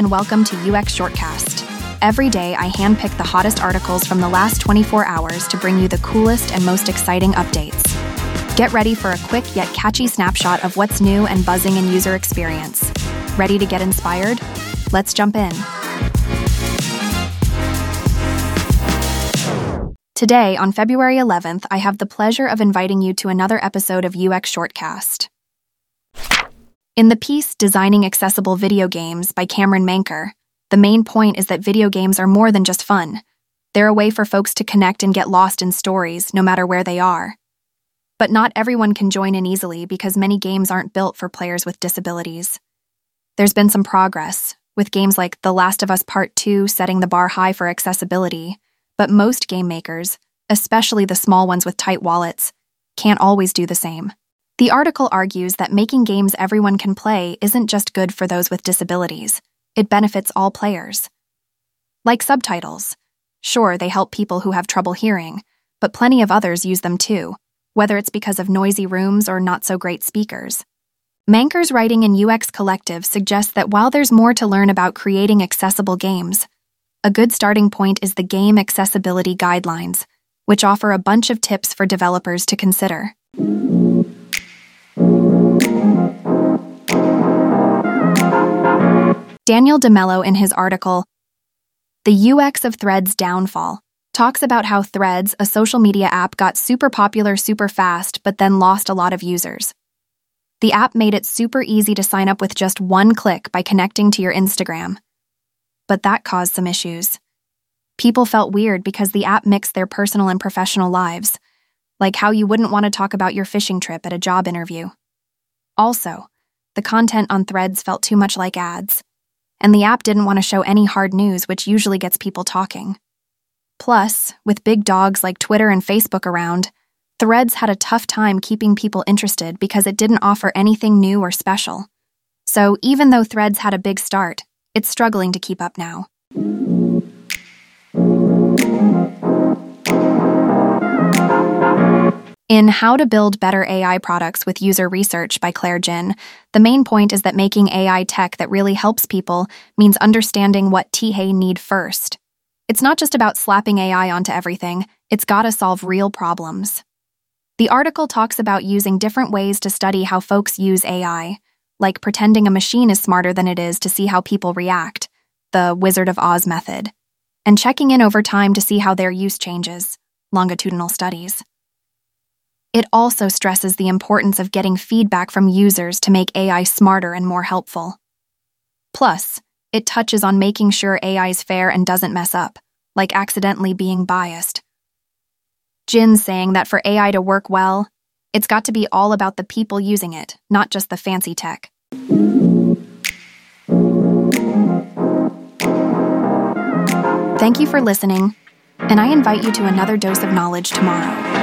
and welcome to UX Shortcast. Every day, I handpick the hottest articles from the last 24 hours to bring you the coolest and most exciting updates. Get ready for a quick yet catchy snapshot of what's new and buzzing in user experience. Ready to get inspired? Let's jump in. Today, on February 11th, I have the pleasure of inviting you to another episode of UX Shortcast. In the piece Designing Accessible Video Games by Cameron Manker, the main point is that video games are more than just fun. They're a way for folks to connect and get lost in stories, no matter where they are. But not everyone can join in easily because many games aren't built for players with disabilities. There's been some progress, with games like The Last of Us Part 2 setting the bar high for accessibility, but most game makers, especially the small ones with tight wallets, can't always do the same. The article argues that making games everyone can play isn't just good for those with disabilities, it benefits all players. Like subtitles. Sure, they help people who have trouble hearing, but plenty of others use them too, whether it's because of noisy rooms or not so great speakers. Manker's writing in UX Collective suggests that while there's more to learn about creating accessible games, a good starting point is the Game Accessibility Guidelines, which offer a bunch of tips for developers to consider. Daniel DeMello, in his article, The UX of Threads Downfall, talks about how Threads, a social media app, got super popular super fast, but then lost a lot of users. The app made it super easy to sign up with just one click by connecting to your Instagram. But that caused some issues. People felt weird because the app mixed their personal and professional lives, like how you wouldn't want to talk about your fishing trip at a job interview. Also, the content on Threads felt too much like ads and the app didn't want to show any hard news, which usually gets people talking. Plus, with big dogs like Twitter and Facebook around, Threads had a tough time keeping people interested because it didn't offer anything new or special. So, even though Threads had a big start, it's struggling to keep up now. In How to Build Better AI Products with User Research by Claire Jin, the main point is that making AI tech that really helps people means understanding what THEY need first. It's not just about slapping AI onto everything, it's gotta solve real problems. The article talks about using different ways to study how folks use AI, like pretending a machine is smarter than it is to see how people react, the Wizard of Oz method, and checking in over time to see how their use changes, longitudinal studies. It also stresses the importance of getting feedback from users to make AI smarter and more helpful. Plus, it touches on making sure AI is fair and doesn't mess up, like accidentally being biased. Jin's saying that for AI to work well, it's got to be all about the people using it, not just the fancy tech. Thank you for listening, and I invite you to another dose of knowledge tomorrow.